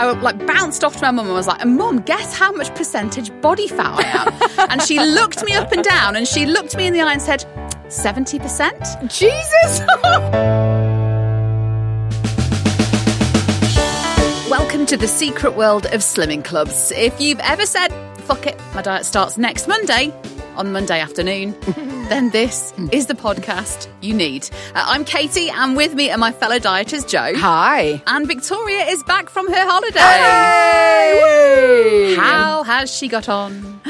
I mm-hmm. like bounced off to my mum and was like, "Mum, guess how much percentage body fat I am?" and she looked me up and down, and she looked me in the eye and said, 70 percent." Jesus! Welcome to the secret world of slimming clubs. If you've ever said, "Fuck it, my diet starts next Monday," on Monday afternoon. then this is the podcast you need. Uh, I'm Katy, and with me are my fellow dieters, Jo. Hi. And Victoria is back from her holiday. Hey! How has she got on?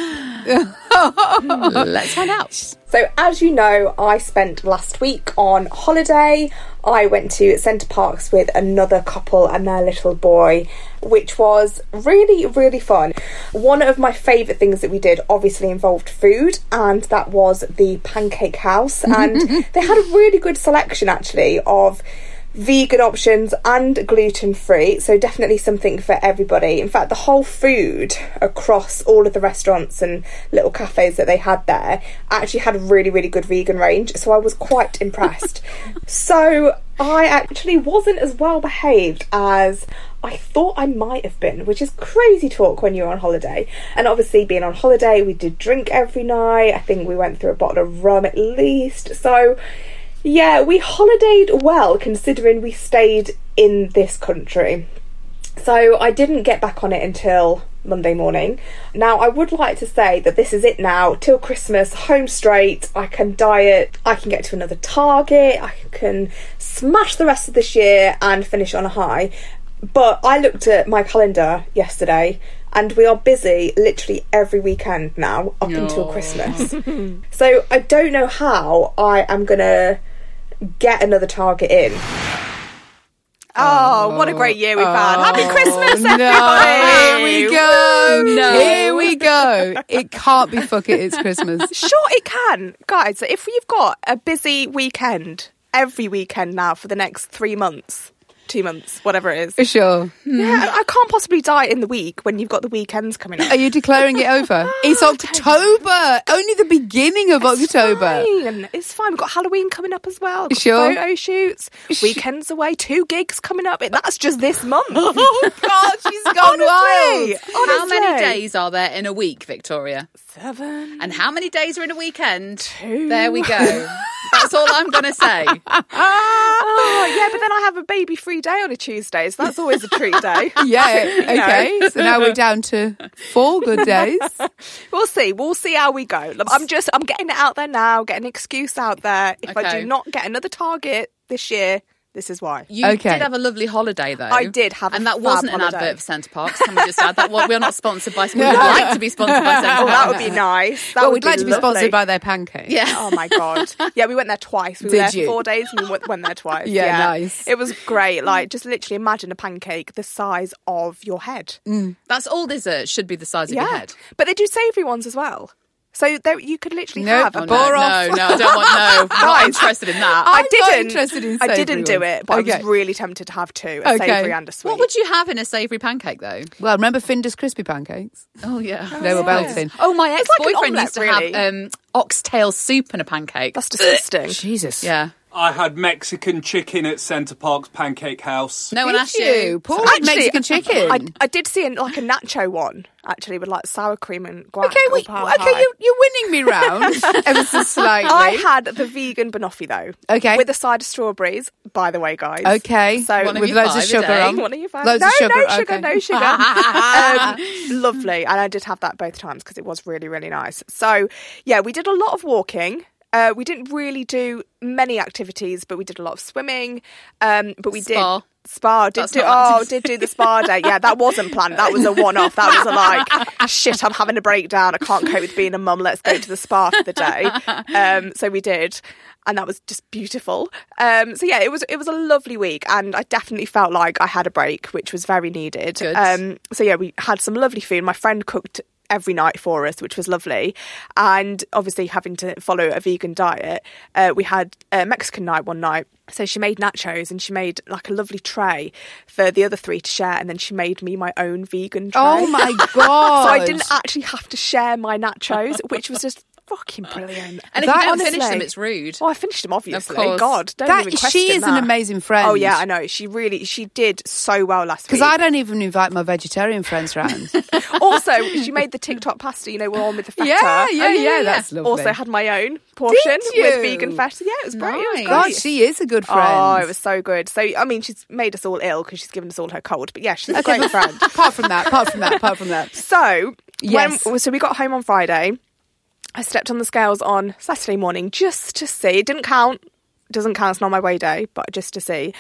Let's find out. So, as you know, I spent last week on holiday. I went to Center Parcs with another couple and their little boy, which was really, really fun. One of my favourite things that we did obviously involved food, and that was the Pancake House. And they had a really good selection actually of vegan options and gluten free, so definitely something for everybody. In fact, the whole food across all of the restaurants and little cafes that they had there actually had a really, really good vegan range, so I was quite impressed. so I actually wasn't as well behaved as I thought I might have been, which is crazy talk when you're on holiday. And obviously, being on holiday, we did drink every night. I think we went through a bottle of rum at least. So yeah, we holidayed well considering we stayed in this country. So I didn't get back on it until Monday morning. Now, I would like to say that this is it now. Till Christmas, home straight. I can diet, I can get to another target, I can smash the rest of this year and finish on a high. But I looked at my calendar yesterday and we are busy literally every weekend now up until Christmas. so I don't know how I am going to get another target in. Oh, what a great year we've had. Happy oh, Christmas, no. everybody! Here we go. No. Here we go. It can't be fuck it, it's Christmas. Sure, it can. Guys, if you've got a busy weekend every weekend now for the next three months, two months, whatever it is. For sure. Hmm. Yeah, I can't possibly die in the week when you've got the weekends coming up. Are you declaring it over? Ah, it's October. Only the beginning of October. Fine. It's fine. We've got Halloween coming up as well. Got Sure. Photo shoots. Weekends away. Two gigs coming up. That's just this month. Oh God, she's gone Honestly. wild. How many days are there in a week, Victoria? Seven. And how many days are in a weekend? Two. There we go. That's all I'm going to say. Oh, yeah, but then I have a baby free day on a Tuesday, so that's always a treat day. Yeah, okay. So now we're down to four good days. We'll see. We'll see how we go. I'm just, I'm getting it out there now, getting an excuse out there. If I do not get another target this year, this is why. You Okay. did have a lovely holiday, though. I did have a holiday. and that fab wasn't an holiday. advert for Center Parcs. Can we just add that? Well, we're not sponsored by. We would like to be sponsored by Centre Oh, Parks. that would be nice. That well, would we'd like to be lovely. sponsored by their pancakes. Yeah. Oh my god! Yeah, we went there twice. We were there you? four days and we went, went there twice. Yeah, nice. It was great. Like, just literally imagine a pancake the size of your head. Mm. That's all dessert should be the size of yeah, your head. but they do savoury ones as well. So there, you could literally Nope. have a Oh, No, bar no, off. no, I don't want no. I'm not interested in that. I I'm not didn't. interested in I didn't do it, but I was really tempted to have two: a Okay. savoury and a sweet. what would you have in a savoury pancake, though? Well, remember Findus crispy pancakes? Oh yeah, They were belting. Oh, my It's like an ex-boyfriend omelette, used to really. have um, oxtail soup and a pancake. That's disgusting. Jesus. yeah, I had Mexican chicken at Centre Park's Pancake House. No one Did asked you. Paul had Actually, Mexican chicken. I, I did see an, like a nacho one actually with like sour cream and guac. okay, or wait, okay, pie. you, you're winning me round ever so slightly. I had the vegan banoffee though. Okay. With a side of strawberries, by the way, guys. Okay, So One with you loads of sugar day. on. One of you five. Loads no, of sugar. no sugar, okay. no sugar. um, lovely, and I did have that both times because it was really, really nice. So yeah, we did a lot of walking. Uh, we didn't really do many activities, but we did a lot of swimming. Um, but we Spa. did spa. Did That's do oh, did do the spa day. Yeah, that wasn't planned. That was a one-off. That was a like shit. I'm having a breakdown. I can't cope with being a mum. Let's go to the spa for the day. Um, so we did. And that was just beautiful. Um, so yeah, it was it was a lovely week, and I definitely felt like I had a break, which was very needed. Um, so yeah, we had some lovely food. My friend cooked every night for us, which was lovely. And obviously, having to follow a vegan diet, uh, we had a Mexican night one night. So she made nachos and she made like a lovely tray for the other three to share, and then she made me my own vegan tray. Oh my god! So I didn't actually have to share my nachos, which was just fucking brilliant. And if you don't finish them, it's rude. Oh, I finished them obviously. course. God, don't That- even question she is an amazing friend. Oh yeah, I know. She really, she did so well last week. Because I don't even invite my vegetarian friends round. also, she made the TikTok pasta. You know, we're on with the feta. yeah, oh, yeah, yeah, yeah, yeah. That's lovely. Also had my own portion with vegan feta. Yeah, it was was Nice. God, she is a good friend. Oh, it was so good. So, I mean, she's made us all ill because she's given us all her cold. But yeah, she's a great friend. apart from that, apart from that, apart from that. So, Yes. when, so we got home on Friday. I stepped on the scales on Saturday morning just to see. It didn't count. Doesn't count. It's not my weigh day, but just to see.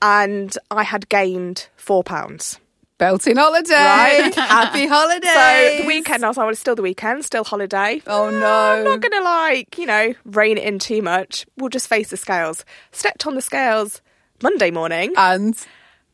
And I had gained four pounds. Belting holiday. Right. Happy holiday. So the weekend, I was like, well, it's still the weekend, still holiday. Oh, no. I'm no. not going to like, you know, rein it in too much. We'll just face the scales. Stepped on the scales Monday morning. And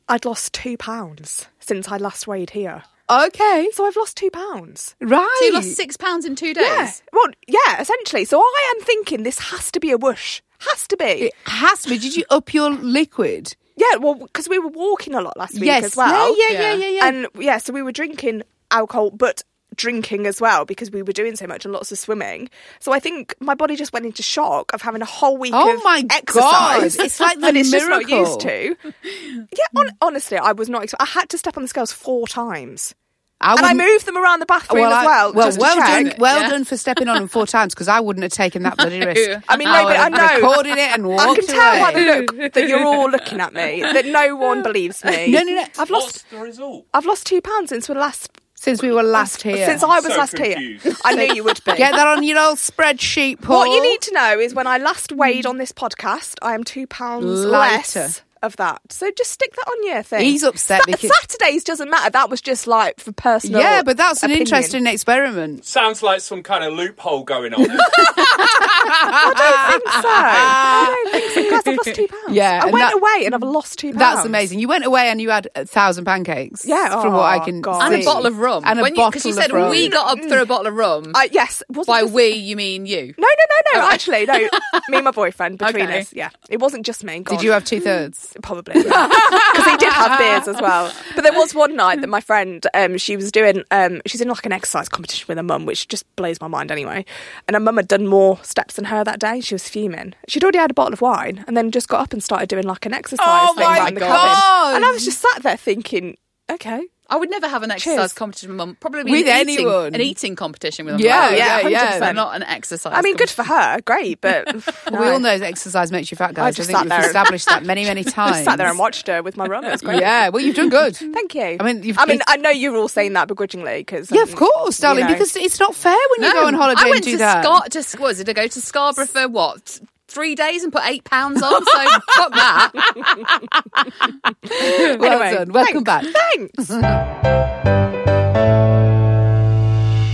I'd lost two pounds since I last weighed here. Okay, So I've lost two pounds. right. So you lost six pounds in two days. Yeah. Well, yeah, essentially. So I am thinking this has to be a whoosh. Has to be. It has to be. Did you up your liquid? yeah, well, because we were walking a lot last week yes. as well. Yeah, yeah, yeah, Yeah. yeah, yeah. And yeah, so we were drinking alcohol, but drinking as well because we were doing so much and lots of swimming. So I think my body just went into shock of having a whole week Oh of my exercise. God, it's like the that it's just not used to. Yeah, hon- honestly, I was not. Ex- I had to step on the scales four times, and I moved them around the bathroom well, as I- well. well, to well check. done, well Yeah. done for stepping on them four times because I wouldn't have taken that bloody risk. I mean, no, but I know. recorded it and walked I can tell by away. the look that you're all looking at me. That no one believes me. No, no, no. I've What's lost. the result? I've lost two pounds since we last. Since we were last here. Since I was So last confused. here. I knew you would be. Get that on your old spreadsheet, Paul. What you need to know is when I last weighed on this podcast, I am two pounds Lighter. less of that. So just stick that on your thing. He's upset Sa- because- Saturdays doesn't matter. That was just like for personal. Yeah, but that's an interesting experiment. Sounds like some kind of loophole going on. I don't think so. I don't think so. Guys, I've lost two pounds. Yeah, I went that- away and I've lost two pounds. That's amazing. You went away and you had a thousand pancakes. Yeah, from what I oh, can God. And a bottle of rum. And a When you- bottle Because you of said rum. we got up through a bottle of rum. Uh, yes. Wasn't By just- we, you mean you. No, no, no, no. Oh. Actually, no. Me and my boyfriend between Okay. us. Yeah, it wasn't just me. God. Did you have two thirds? Probably, because he did have beers as well. But there was one night that my friend, um, she was doing, um, she's in like an exercise competition with her mum, which just blows my mind anyway. And her mum had done more steps than her that day. She was fuming. She'd already had a bottle of wine, and then just got up and started doing like an oh exercise Oh thing my around the God. cabin. And I was just sat there thinking, okay, I would never have an exercise Cheers. competition with mum. Probably With an eating, anyone. an eating competition with mum. Yeah, yeah, yeah, yeah. Not an exercise. I mean, good for her, great, but We all know that exercise makes you fat, guys. I, just think sat we've established that many, many times. just sat there and watched her with my rum. It great. Yeah, well, you've done good. Thank you. I mean, you've- I mean, I know you're all saying that begrudgingly because Yeah, of um, course, darling, know. because it's not fair when you go on holiday I went and do to that. Scott. To what was it? I go to Scarborough for what? Three days and put eight pounds on. So fuck that. well Anyway, done. Welcome back. Thanks.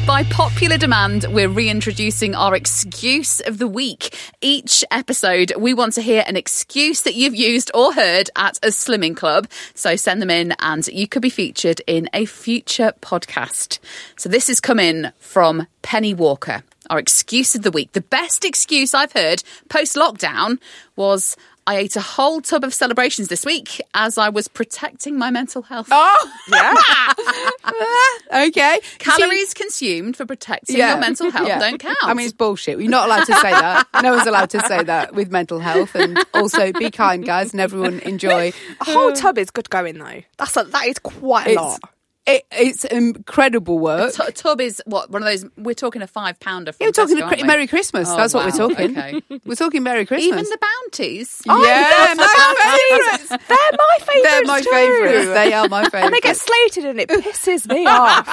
By popular demand, we're reintroducing our excuse of the week. Each episode, we want to hear an excuse that you've used or heard at a slimming club. So send them in and you could be featured in a future podcast. So this is coming from Penny Walker. Our excuse of the week. The best excuse I've heard post lockdown was I ate a whole tub of celebrations this week as I was protecting my mental health. Oh, Yeah. okay. Calories consumed for protecting your mental health yeah. don't count. I mean, it's bullshit. You're not allowed to say that. No one's allowed to say that with mental health. And also, be kind, guys, and everyone enjoy. A whole tub is good going though. That's a, that is quite a It's, lot. It, it's incredible work. a tub is what one of those. We're talking a five pounder. Yeah, we're talking Tesco, we? Merry Christmas. Oh, That's what we're talking. Okay. We're talking Merry Christmas. Even the bounties. Oh, yeah, my favourites. They're my favourites. They're my favourites. They are my favourites. And they get slated and it pisses me off.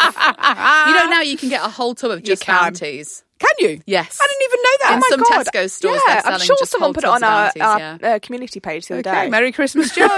You know now you can get a whole tub of just bounties. Can you? Yes. I didn't even know that. In Oh my some God. Tesco stores, yeah, selling I'm sure just someone put it on our, our yeah. uh, community page the other Okay, day. Merry Christmas, Jo.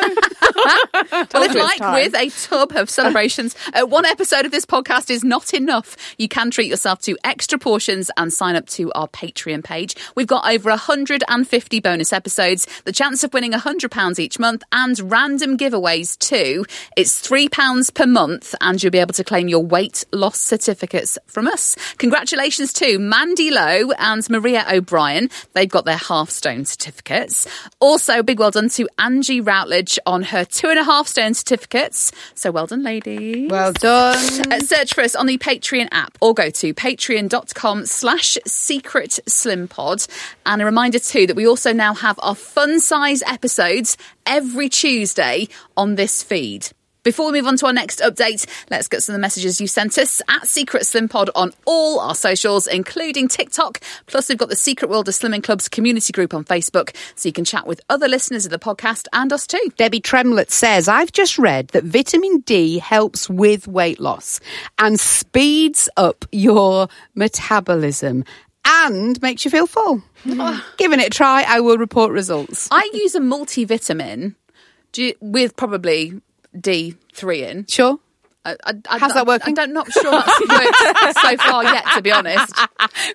Well, if like time. with a tub of celebrations, uh, one episode of this podcast is not enough. You can treat yourself to extra portions and sign up to our Patreon page. We've got over 150 bonus episodes, the chance of winning £100 each month, and random giveaways too. It's £3 per month, and you'll be able to claim your weight loss certificates from us. Congratulations to Mandy Lowe and Maria O'Brien. They've got their half stone certificates. Also, big well done to Angie Routledge on her two and a half stone certificates. So well done, ladies. well done. Uh, search for us on the Patreon app or go to patreon.com slash secret slim pod. And a reminder too that we also now have our fun size episodes every Tuesday on this feed. Before we move on to our next update, let's get some of the messages you sent us at Secret Slim Pod on all our socials, including TikTok. Plus, we've got the Secret World of Slimming Club's community group on Facebook, so you can chat with other listeners of the podcast and us too. Debbie Tremlett says, I've just read that vitamin D helps with weight loss and speeds up your metabolism and makes you feel full. Giving it a try, I will report results. I use a multivitamin you, with probably D3 in. Sure. I, I, I, How's that I- working? I don't not sure that's worked so far yet, to be honest.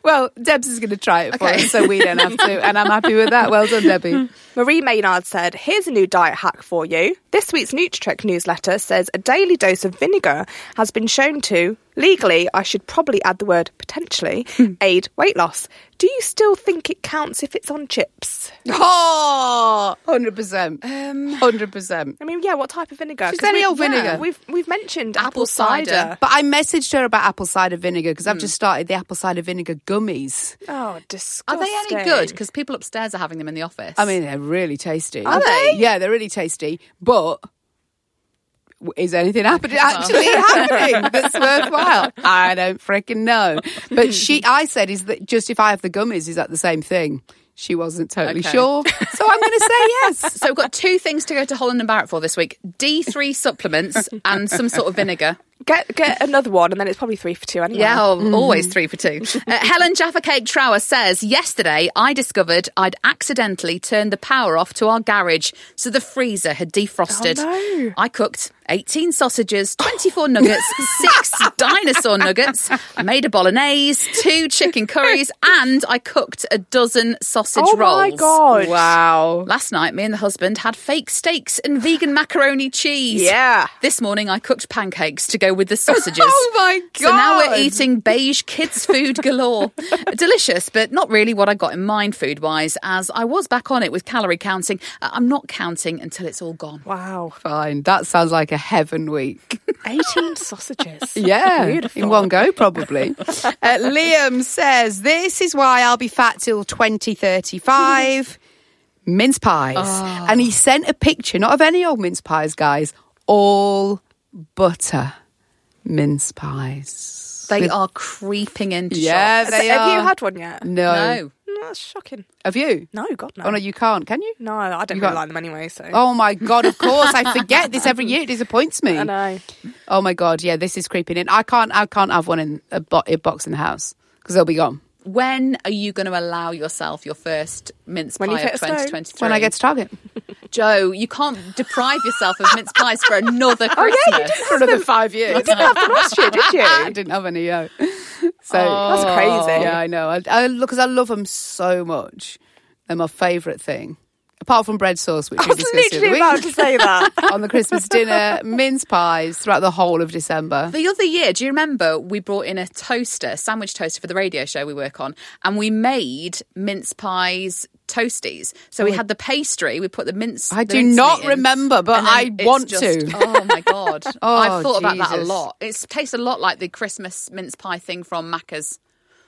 Well, Debs is going to try it for Okay. us, so we don't have to. And I'm happy with that. Well done, Debbie. Marie Maynard said, Here's a new diet hack for you. This week's Nutracheck newsletter says a daily dose of vinegar has been shown to, legally, I should probably add the word potentially, hmm. aid weight loss. Do you still think it counts if it's on chips? Oh, 100%. 100%. Um, I mean, yeah, what type of vinegar? Just 'Cause any we- old yeah, vinegar. we've we've mentioned Apple apple, cider. cider. But I messaged her about apple cider vinegar because I've hmm. just started the apple cider vinegar gummies. Oh, disgusting. Are they any good? Because people upstairs are having them in the office. I mean, they're really tasty. Are they? Yeah, they're really tasty. But w- is anything happen- actually happening that's worthwhile? I don't freaking know. But she, I said, is that just if I have the gummies, is that the same thing? She wasn't totally Okay. sure, so I'm going to say yes. so we've got two things to go to Holland and Barrett for this week: D3 supplements and some sort of vinegar. Get get another one, and then it's probably three for two anyway. Yeah, oh, always three for two. Uh, Helen Jaffa Cake Trower says, Yesterday I discovered I'd accidentally turned the power off to our garage, so the freezer had defrosted. Oh, no. I cooked 18 sausages, 24 nuggets, six dinosaur nuggets. I made a bolognese, two chicken curries, and I cooked a dozen sausage Oh rolls. Oh my god! Wow. Last night, me and the husband had fake steaks and vegan macaroni cheese. Yeah. This morning, I cooked pancakes to go with the sausages. Oh my god! So now we're eating beige kids' food galore. Delicious, but not really what I got in mind food wise, as I was back on it with calorie counting. Uh, I'm not counting until it's all gone. Wow, Fine. That sounds like a heaven week. eighteen sausages. Yeah, Beautiful. in one go, probably. uh, Liam says, This is why I'll be fat till 2035. mince pies. Oh. And he sent a picture, not of any old mince pies, guys, all butter mince pies. They With- are creeping into Yeah, shops. they Have you are. had one yet? No. No. No, that's shocking. Have you? No, God no. Oh, no, you can't, can you? No, I don't You really got- like them anyway. So Oh my god! Of course, I forget this every year. It disappoints me. I know. Oh my god! Yeah, this is creeping in. I can't. I can't have one in a, bo- a box in the house because they'll be gone When are you going to allow yourself your first mince When pie you hit of 2023? when I get to Target Jo, you can't deprive yourself of mince pies for another Oh, Christmas. for another five years. You didn't have them last year, did you? I didn't have any. yo. So oh. That's crazy. Yeah, I know. I, I because I love them so much. They're my favourite thing. Apart from bread sauce, which I was literally about to say that. on the Christmas dinner, mince pies throughout the whole of December. The other year, do you remember we brought in a toaster, sandwich toaster for the radio show we work on, and we made mince pies toasties. So we oh. had the pastry, we put the mince. Oh. I the do mince not in, remember, but I want just- to. Oh my god! Oh, I've thought about that a lot. It tastes a lot like the Christmas mince pie thing from Macca's.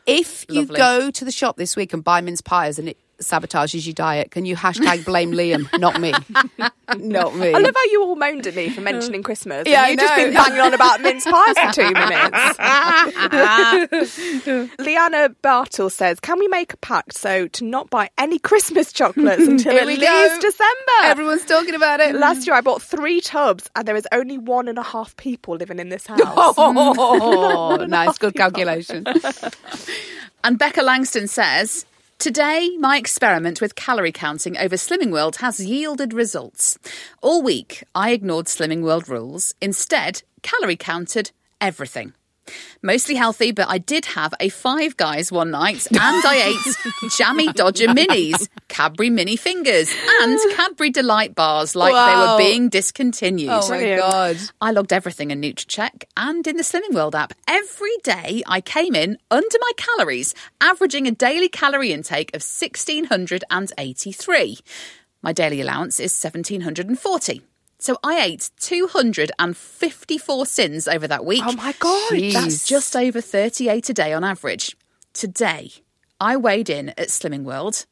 If you go to the shop this week and buy mince pies and it sabotages your diet, can you hashtag blame Liam, not me? not me. I love how you all moaned at me for mentioning Christmas. Yeah, you've just been banging on about mince pies for two minutes. Liana Bartle says, "Can we make a pact so to not buy any Christmas chocolates until Here at least go. December?" Everyone's talking about it. Last year I bought three tubs, and there is only one and a half people living in this house. Oh, nice, good calculation. And Becca Langston says, Today, my experiment with calorie counting over Slimming World has yielded results. All week, I ignored Slimming World rules, instead, calorie counted everything. Mostly healthy, but I did have a Five Guys one night and I ate Jammy Dodger Minis, Cadbury Mini Fingers, and Cadbury Delight Bars like Wow. they were being discontinued. Oh my god. I logged everything in Nutracheck and in the Slimming World app. Every day I came in under my calories, averaging a daily calorie intake of 1683. My daily allowance is 1740. So I ate 254 sins over that week. Oh my god! Jeez. That's just over 38 a day on average. Today, I weighed in at Slimming World.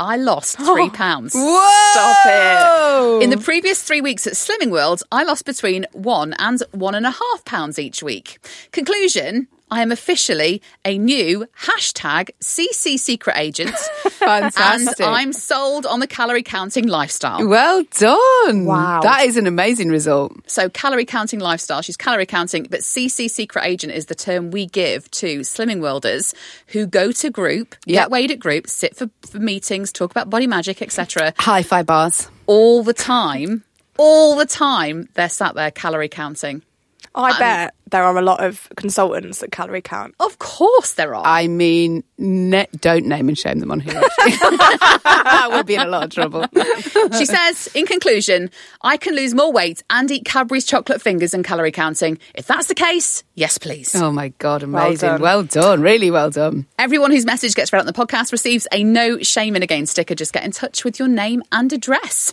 I lost three pounds. Stop it! In the previous three weeks at Slimming World, I lost between one and one and a half pounds each week. Conclusion I am officially a new hashtag CC secret agent. Fantastic. And I'm sold on the calorie counting lifestyle. well done. Wow. That is an amazing result. So, calorie counting lifestyle, she's calorie counting, but CC secret agent is the term we give to slimming worlders who go to group, Yep. get weighed at group, sit for, for meetings, talk about body magic, etc. Hi-Fi bars. all the time. All the time, they're sat there calorie counting. I bet there are a lot of consultants that calorie count. Of course, there are. I mean, ne- don't name and shame them on here. we'll be in a lot of trouble. she says, in conclusion, I can lose more weight and eat Cadbury's chocolate fingers and calorie counting. If that's the case, yes, please. Oh my god, amazing. done. Well done. Really well done. Everyone whose message gets read on the podcast receives a no shame shaming again sticker. Just get in touch with your name and address.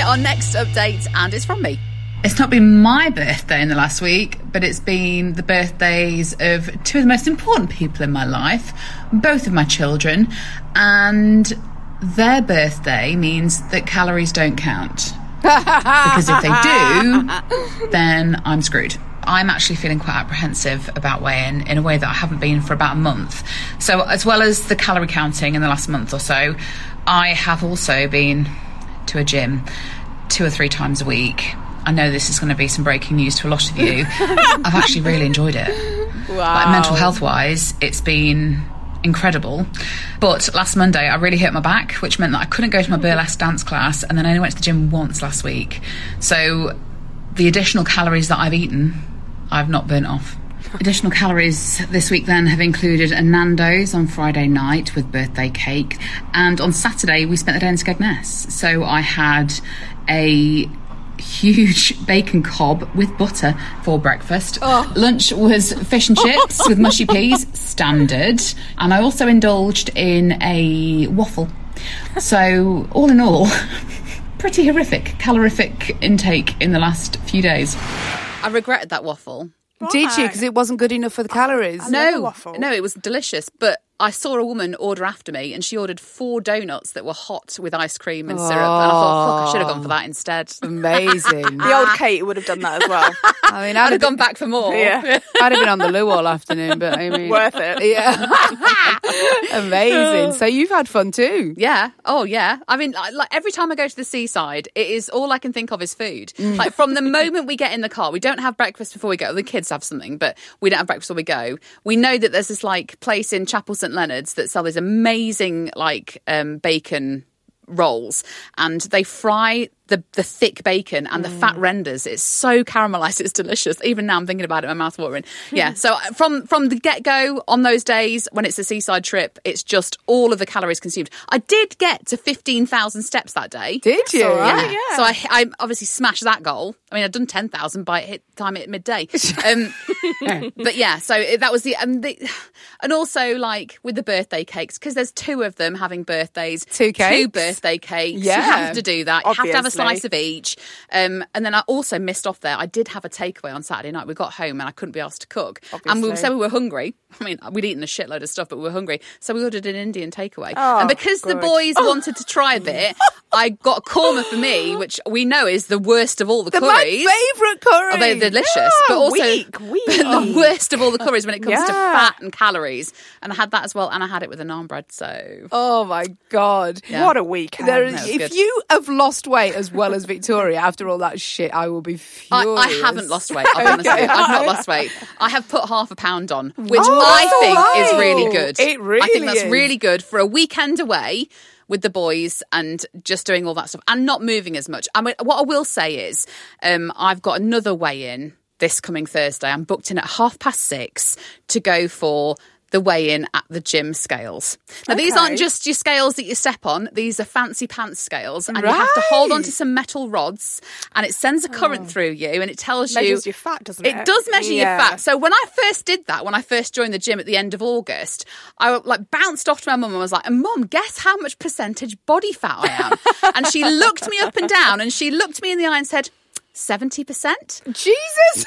Right, let's get our next update, and it's from me. It's not been my birthday in the last week, but it's been the birthdays of two of the most important people in my life, both of my children, and their birthday means that calories don't count. because if they do, then I'm screwed. I'm actually feeling quite apprehensive about weighing in a way that I haven't been for about a month. So, as well as the calorie counting in the last month or so, I have also been to a gym two or three times a week. I know this is going to be some breaking news to a lot of you. I've actually really enjoyed it. Wow. Like mental health wise, it's been incredible. But last Monday, I really hurt my back, which meant that I couldn't go to my burlesque dance class, and then I only went to the gym once last week. So the additional calories that I've eaten, I've not burnt off. Additional calories this week then have included a Nando's on Friday night with birthday cake, and on Saturday we spent the day in Skegness. So I had a huge bacon cob with butter for breakfast. Oh. Lunch was fish and chips with mushy peas, standard, and I also indulged in a waffle. So all in all, pretty horrific calorific intake in the last few days. I regretted that waffle. Did you? Because it wasn't good enough for the calories. No, no, it was delicious. But I saw a woman order after me, and she ordered four donuts that were hot with ice cream and syrup. And I thought, fuck, I should have gone for that instead. Amazing. The old Kate would have done that as well. I mean, I'd I'd have gone back for more. Yeah. I'd have been on the loo all afternoon, but I mean, Worth it. Yeah, amazing. So you've had fun too. Yeah. Oh, yeah. I mean, like, like every time I go to the seaside, it is all I can think of is food. Mm. Like from the moment we get in the car, we don't have breakfast before we go. The kids have something, but we don't have breakfast before we go. We know that there's this like place in Chapel St Leonard's that sell these amazing like um, bacon rolls, and they fry the the thick bacon and the fat renders. It's so caramelized. It's delicious. Even now, I'm thinking about it. My mouth watering. Yeah. So uh, from from the get go on those days when it's a seaside trip, it's just all of the calories consumed. I did get to fifteen thousand steps that day. Did you? right. Yeah. yeah. So I, I obviously smashed that goal. I mean, I'd done ten thousand by hit time at midday. Um, but yeah, so that was the and the and also like with the birthday cakes because there's two of them having birthdays. Two cakes? Two birthday cakes. Yeah. You have to do that. You have to have a Obviously. Slice of each. Um, and then I also missed off there. I did have a takeaway on Saturday night. We got home and I couldn't be asked to cook. And we Obviously. said we were hungry. I mean, we'd eaten a shitload of stuff, but we were hungry. So we ordered an Indian takeaway. Oh, and because the boys oh. wanted to try a bit, I got a korma for me, which we know is the worst of all the The, curries. my favourite curry. Oh, they're delicious, but also weak, weak. the worst of all the curries when it comes to fat and calories. And I had that as well, and I had it with a naan bread. So Oh my god! Yeah. What a week. There, if good. you have lost weight as well as Victoria after all that shit, I will be I, furious. I haven't lost weight. I'll be honest with you. I've not lost weight. I have put half a pound on, which Oh, I think is really good. It really I think that's is. really good for a weekend away with the boys and just doing all that stuff and not moving as much. I mean, what I will say is, um, I've got another weigh in this coming Thursday. I'm booked in at half past six to go for the weigh in at the gym scales. Now, these aren't just your scales that you step on, these are fancy pants scales, and you have to hold onto some metal rods, and it sends a current oh. through you, and it tells you. Measures your fat, doesn't it? It does measure Yeah. your fat. So when I first did that, when I first joined the gym at the end of August, I like bounced off to my mum and was like, "Mum, guess how much percentage body fat I am?" and she looked me up and down, and she looked me in the eye and said. 70%? Jesus.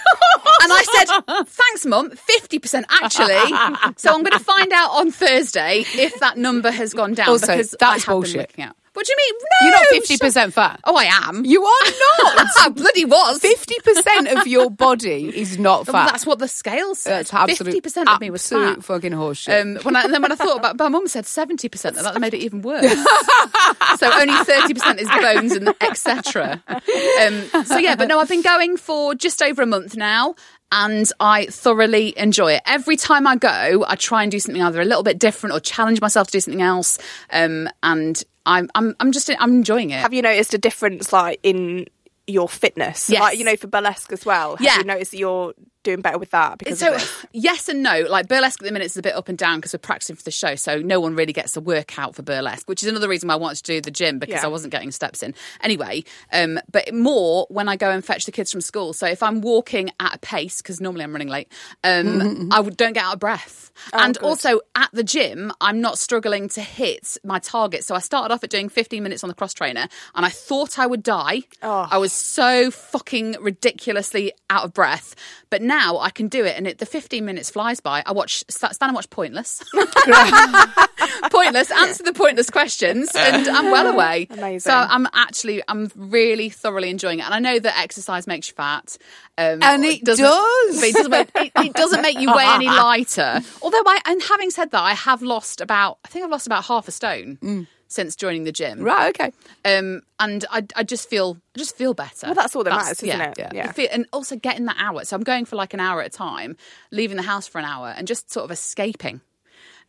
And I said, thanks, mum, 50% actually. So I'm going to find out on Thursday if that number has gone down. Also, because that's I have bullshit. Been looking at. What do you mean? No, You're not fifty percent fat. Oh, I am. You are not. I bloody was. Fifty percent of your body is not Well, fat. that's what the scale. That's absolute, 50% of me was absolute fat. fucking horseshit. Um, when I, and then when I thought about, my mum said seventy percent, and that made it even worse. so only thirty percent is the bones and etc. Um, so yeah, but no, I've been going for just over a month now. And I thoroughly enjoy it. Every time I go, I try and do something either a little bit different or challenge myself to do something else. Um, and I'm, I'm, I'm just, I'm enjoying it. Have you noticed a difference, like in your fitness? Yes. Like you know, for burlesque as well. Have Yeah. you noticed that you're doing better with that because so yes and no. Like burlesque at the minute is a bit up and down because we're practicing for the show so no one really gets a workout for burlesque which is another reason why i wanted to do the gym because Yeah. i wasn't getting steps in. Anyway um, but more when i go and fetch the kids from school. So if i'm walking at a pace because normally i'm running late um, i don't get out of breath. And good. also at the gym i'm not struggling to hit my target. So i started off at doing 15 minutes on the cross trainer and i thought i would die. I was so fucking ridiculously out of breath. But now I can do it, and it, the 15 minutes flies by. I watch, stand and watch Pointless. pointless, answer the pointless questions, and I'm well away. Amazing. So I'm actually, I'm really thoroughly enjoying it. And I know that exercise makes you fat. Um, And it doesn't- does. But it doesn't, make, it, it doesn't make you weigh any lighter. Although, I, and having said that, I have lost about, I think I've lost about half a stone. Since joining the gym, right, okay. um, and I, I just feel, I just feel better. Well, that's all that matters, isn't it? Yeah. Yeah. Feel- and also getting that hour. So I'm going for like an hour at a time, leaving the house for an hour, and just sort of escaping.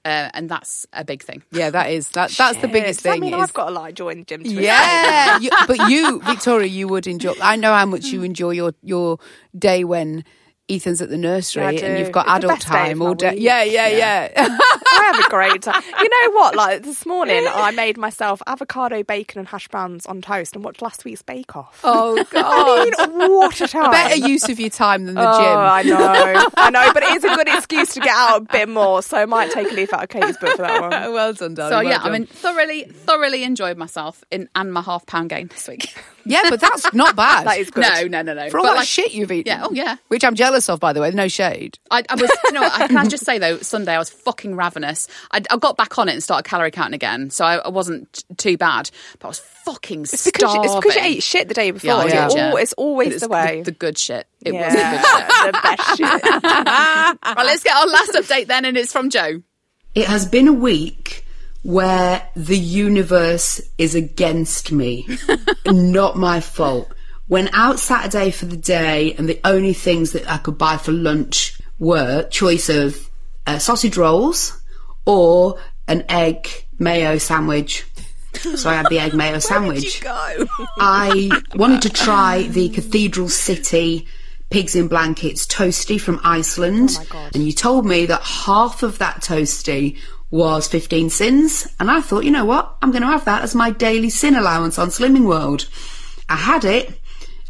uh, and that's a big thing. Yeah, that is that. That's the biggest thing. mean is- I've got to like join the gym? To yeah, you, but you, Victoria, you would enjoy. I know how much you enjoy your your day when Ethan's at the nursery Yeah, and you've got It's adult best day of time all day. week. Yeah, yeah, yeah. I have a great time. You know what? Like this morning, I made myself avocado, bacon, and hash browns on toast, and watched last week's Bake Off. oh I God, mean, what a time! better use of your time than the Oh, gym. I know, I know, but it is a good excuse to get out a bit more. So I might take a leaf out of Katy's book for that one. well done, darling. So well yeah, I mean, thoroughly, thoroughly enjoyed myself in and my half pound gain this week. yeah, but that's not bad. That is good. No, no, no, no. for all But, that like, shit you've eaten. Yeah, oh, yeah. Which I'm jealous of, by the way. No shade. I, I was, you know, what, I- can I just say though, Sunday I was fucking ravenous. I, I got back on it and started calorie counting again, so I, I wasn't t- too bad. But I was fucking It's because, you, starving. it's because you ate shit the day before. Yeah, I It's did, al- yeah. It's always it's the way. The, good shit. It yeah, was the good shit. the best shit. Right, let's get our last update then, and it's from Jo. It has been a week where the universe is against me, not my fault. Went out Saturday for the day, and the only things that I could buy for lunch were choice of uh, sausage rolls or an egg mayo sandwich. So I had the egg mayo sandwich. I wanted to try the Cathedral City pigs in blankets toasty from Iceland. And you told me that half of that toasty was 15 sins. And I thought, you know what? I'm going to have that as my daily sin allowance on Slimming World. I had it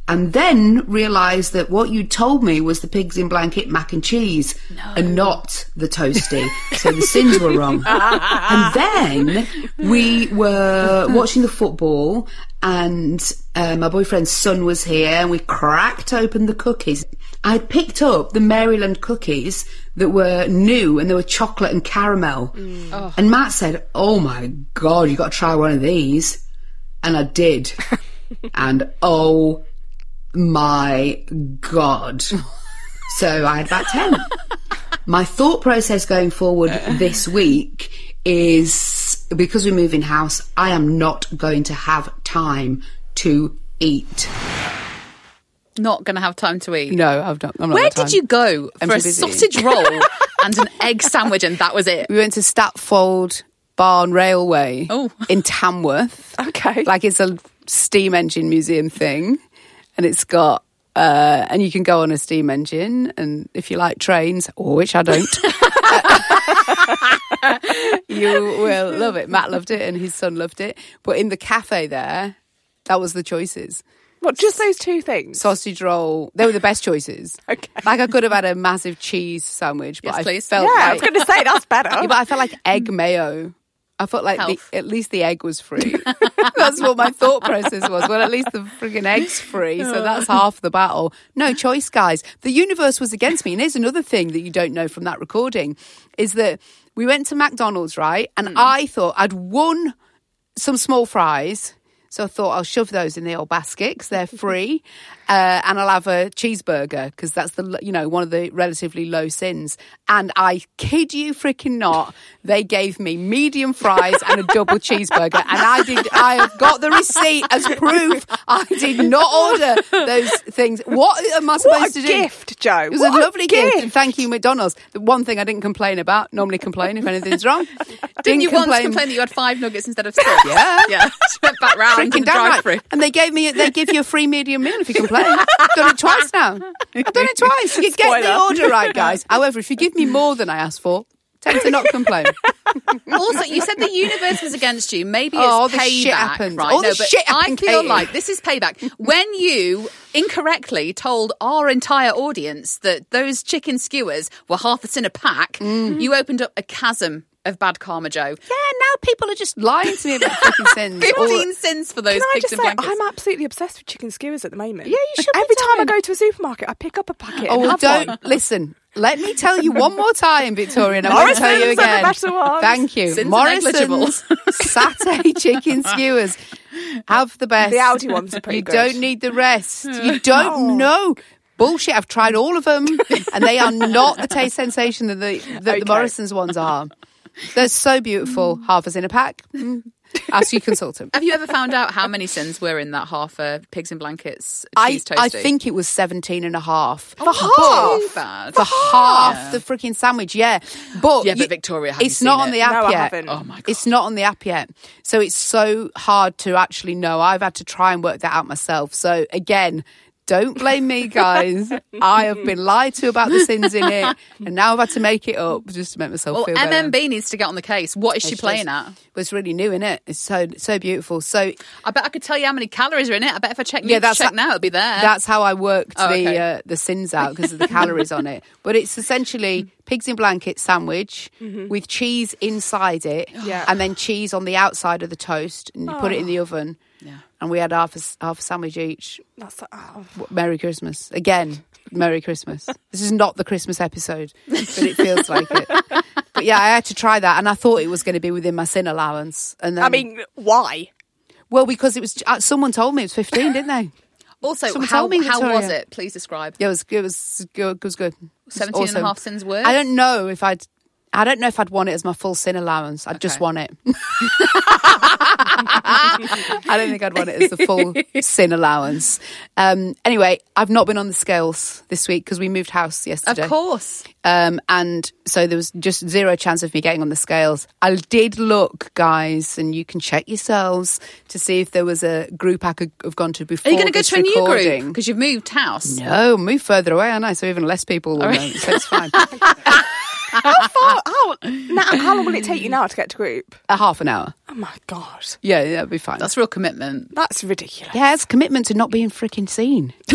and then realised that what you told me was the pigs in blanket mac and cheese and not the toasty. so the sins were wrong. and then we were watching the football and uh, my boyfriend's son was here and we cracked open the cookies. I had picked up the Maryland cookies that were new and they were chocolate and caramel. And Matt said, Oh my God, you've got to try one of these. And I did. and oh my God. So I had about 10. My thought process going forward this week is because we move in house, I am not going to have time to eat. Not going to have time to eat. No, I've not. I'm not Where time. did you go I'm for a busy. sausage roll and an egg sandwich, and that was it? We went to Statfold Barn Railway Oh. in Tamworth. Okay. Like it's a steam engine museum thing. And it's got, uh, and you can go on a steam engine. And if you like trains, or which I don't, you will love it. Matt loved it and his son loved it. But in the cafe there, that was the choices. What? Just those two things? Sausage roll, they were the best choices. Okay. Like I could have had a massive cheese sandwich, but Yes, I please. felt yeah, I was going to say that's better. yeah, but I felt like egg mayo. I felt like the, at least the egg was free. that's what my thought process was. Well, at least the frigging egg's free, so that's half the battle. No choice, guys. The universe was against me. And here's another thing that you don't know from that recording is that we went to McDonald's, right? And hmm. I thought I'd won some small fries. So I thought I'll shove those in the old basket because they're free, uh, and I'll have a cheeseburger because that's the you know one of the relatively low sins. And I kid you freaking not, they gave me medium fries and a double cheeseburger, and I did. I have got the receipt as proof. I did not order those things. What am I supposed what to a do? gift, Jo. It was What a lovely gift. gift. Thank you, McDonald's. The one thing I didn't complain about. Normally complain if anything's wrong. Didn't you once complain that you had five nuggets instead of six? Yeah. yeah. Just went back round to the Freaking right. And they gave me, they give you a free medium meal if you complain. I've done it twice now. I've done it twice. You get the order right, guys. However, if you give me more than I asked for, tend to not complain. Also, you said the universe was against you. Maybe it's Oh, payback, shit happens. right? All the no, but I feel Katy. like this is payback. when you incorrectly told our entire audience that those chicken skewers were half a sin a pack, Mm. you opened up a chasm of bad karma, Joe. Yeah, now people are just lying to me about fucking sins. Or- Fifteen sins for those Can I pigs just and say, blankets. I'm absolutely obsessed with chicken skewers at the moment. Yeah, you should be, Every time I go to a supermarket, I pick up a packet. Oh, and well, have don't one. listen. Let me tell you one more time, Victoria, and I'm going to tell you Morrison's are the again. better ones. Thank you. Sins are. Morrison's satay chicken skewers have the best. The Aldi ones are pretty You good. don't need the rest. You don't oh. know. Bullshit. I've tried all of them, and they are not the taste sensation that the that the Morrison's ones are. They're so beautiful. Half as in a pack. Mm. Ask your consultant. Have you ever found out how many sins were in that half a pigs in blankets I, cheese toasty? I think it was 17 and a half. for half. Too bad. For half Yeah. the freaking sandwich, yeah. But, Yeah, but you- Victoria hasn't it's not seen on it. the app No, I yet. haven't. Oh my god. It's not on the app yet. So it's so hard to actually know. I've had to try and work that out myself. So again, don't blame me, guys. I have been lied to about the sins in it, and now I've had to make it up just to make myself Well, feel better. MMB needs to get on the case. What is she It's playing at? Well, it's really new, is it? It's so so beautiful. So I bet I could tell you how many calories are in it. I bet if I check, Yeah, that's check ho- now, it'll be there. That's how I worked Oh, the uh, the sins out because of the calories on it. But it's essentially pigs in blanket sandwich with cheese inside it, Yeah. and then cheese on the outside of the toast, and you put it in the oven. Yeah. And we had half a s- half a sandwich each. That's oh. Merry Christmas again. Merry Christmas. This is not the Christmas episode, but it feels like it. But yeah, I had to try that, and I thought it was going to be within my sin allowance. And then, I mean, why? well, because it was uh, someone told me it was fifteen, didn't they? also, Someone how, told me, how was it? Please describe. Yeah, it was it was good. It was good. It was 17 and a half sins worth? I don't know if I'd. I don't know if I'd want it as my full sin allowance. I'd just want it. I don't think I'd want it as the full sin allowance. Um, anyway, I've not been on the scales this week because we moved house yesterday. Of course. Um, and so there was just zero chance of me getting on the scales. I did look, guys, and you can check yourselves to see if there was a group I could have gone to before. Are you going to go to a new group because you've moved house? No, move further away, aren't I? So even less people will know. So it's fine. How far? How, now, how long will it take you now to get to group? a half an hour. Oh my god, Yeah, yeah, that'll be fine. That's real commitment. that's ridiculous. yeah, it's commitment to not being freaking seen.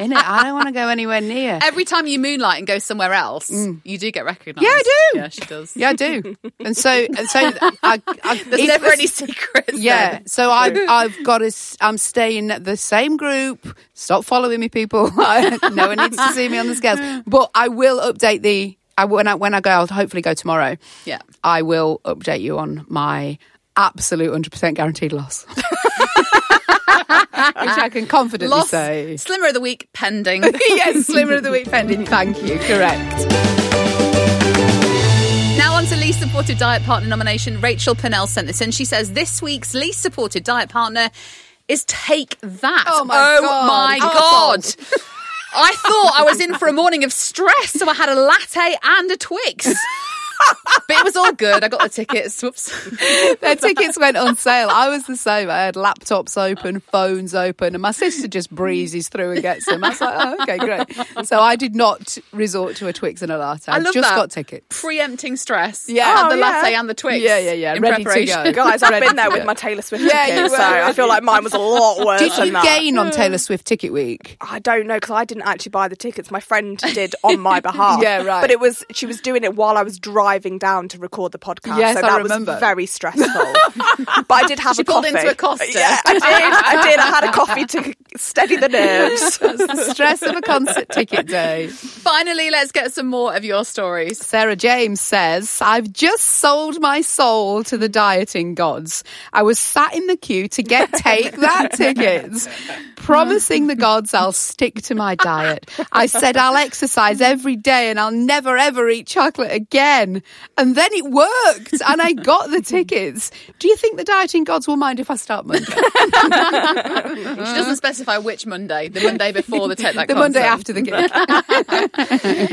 In it, I don't want to go anywhere near. Every time you moonlight and go somewhere else, you do get recognised. Mm. Yeah, I do. Yeah, she does. Yeah, I do. And so, and so, I, I, There's never this- any secrets. Yeah, then. so I, I've got to. s- I'm staying at the same group. Stop following me, people. no one needs to see me on the scales. But I will update the. I when I when I go, I'll hopefully go tomorrow. Yeah. I will update you on my absolute 100% guaranteed loss. Which I can confidently Loss, say. Slimmer of the week pending. yes, Slimmer of the Week pending. Thank you. Correct. Now on to least supported diet partner nomination. Rachel Pennell sent this in. She says this week's least supported diet partner is Take That. Oh my oh God. my Awful. god! I thought I was in for a morning of stress, so I had a latte and a Twix. but it was all good. I got the tickets. Whoops. Their tickets went on sale. I was the same. I had laptops open, phones open, and my sister just breezes through and gets them. I was like, oh, okay, great. So I did not resort to a Twix and a latte. I love just that. got tickets. Preempting stress. Yeah. Ah, oh, the yeah. latte and the Twix. Yeah, yeah, yeah. In Ready to go. Guys, I've been there with my Taylor Swift Yeah, ticket, you so were. I feel like mine was a lot worse Did than you that. gain on Taylor mm. Swift Ticket Week? I don't know because I didn't actually buy the tickets. My friend did on my behalf. Yeah, right. But it was she was doing it while I was driving down to record the podcast. Yes, so I that remember. was very stressful. but I did have She a pulled coffee. into a Costa. Yeah, I did. I did. I had a coffee to steady the nerves. That's the stress of a concert ticket day. Finally, let's get some more of your stories. Sarah James says, I've just sold my soul to the dieting gods. I was sat in the queue to get take that tickets, promising the gods I'll stick to my diet. I said I'll exercise every day and I'll never ever eat chocolate again. And then it worked and I got the tickets. Do you think the dieting gods will mind if I start Monday? She doesn't specify which Monday. The Monday before the take that the Monday after the gig.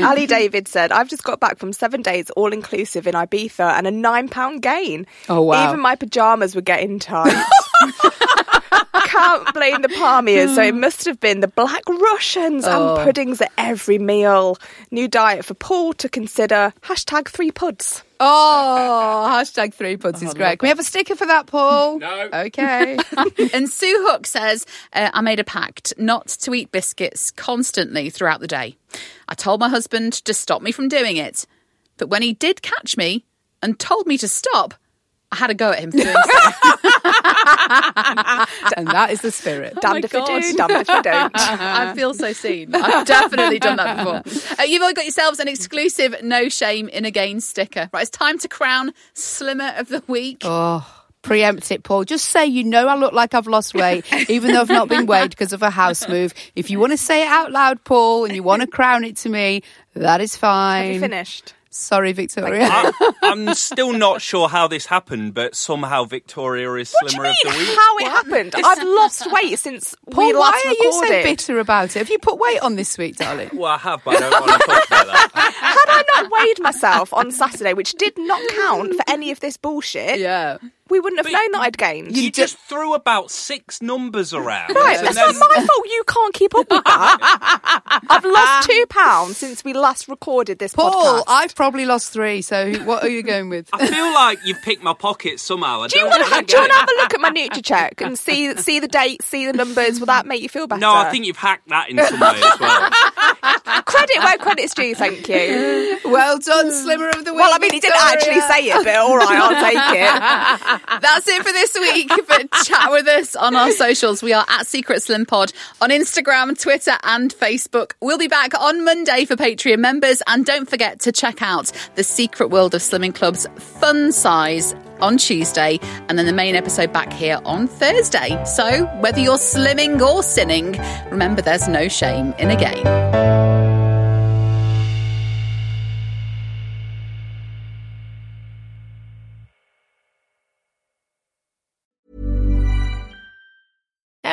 Ali David said, I've just got back from seven days all inclusive in Ibiza and a nine pound gain. Oh, wow. Even my pajamas were getting tight. Can't blame the palmiers, so it must have been the black Russians Oh. and puddings at every meal. New diet for Paul to consider. Hashtag three puds. Oh, hashtag three puds is great. Can we have a sticker for that, Paul? No. Okay. And Sue Hook says, uh, I made a pact not to eat biscuits constantly throughout the day. I told my husband to stop me from doing it. But when he did catch me and told me to stop, I had a go at him for doing so. and that is the spirit. Damned if God. you do, damned if you don't. I feel so seen. I've definitely done that before. Uh, you've all got yourselves an exclusive No Shame in a Gain sticker. Right, it's time to crown Slimmer of the Week. Oh, preempt it, Paul. Just say you know I look like I've lost weight, even though I've not been weighed because of a house move. If you want to say it out loud, Paul, and you want to crown it to me, that is Have fine. you finished? Sorry, Victoria. I, I'm still not sure how this happened, but somehow Victoria is What do you slimmer of mean? the week. How it happened? I've lost weight since Paul, we last why are you so bitter about it? Have you put weight on this week, darling? Well, I have, but I don't want to talk about that. Had I not weighed myself on Saturday, which did not count for any of this bullshit, Yeah. We wouldn't have known that I'd gained. You just threw about six numbers around. Right, and that's then- not my fault. You can't keep up with that. I've lost two pounds since we last recorded this podcast. Paul, podcast. I've probably lost three. So what are you going with? I feel like you've picked my pocket somehow. I do you don't want to do you want to have a look at my Nutracheck and see see the dates, see the numbers? Will that make you feel better? No, I think you've hacked that in some way as well. credit where credit's due. Thank you. well done, Slimmer of the Week. Well, I mean, he didn't Victoria. actually say it, but all right, I'll take it. That's it for this week. But chat with us on our socials. We are at Secret Slim Pod on Instagram, Twitter, and Facebook. We'll be back on Monday for Patreon members. And don't forget to check out the Secret World of Slimming Club's Fun Size on Tuesday, and then the main episode back here on Thursday. So whether you're slimming or sinning, remember there's no shame in a game.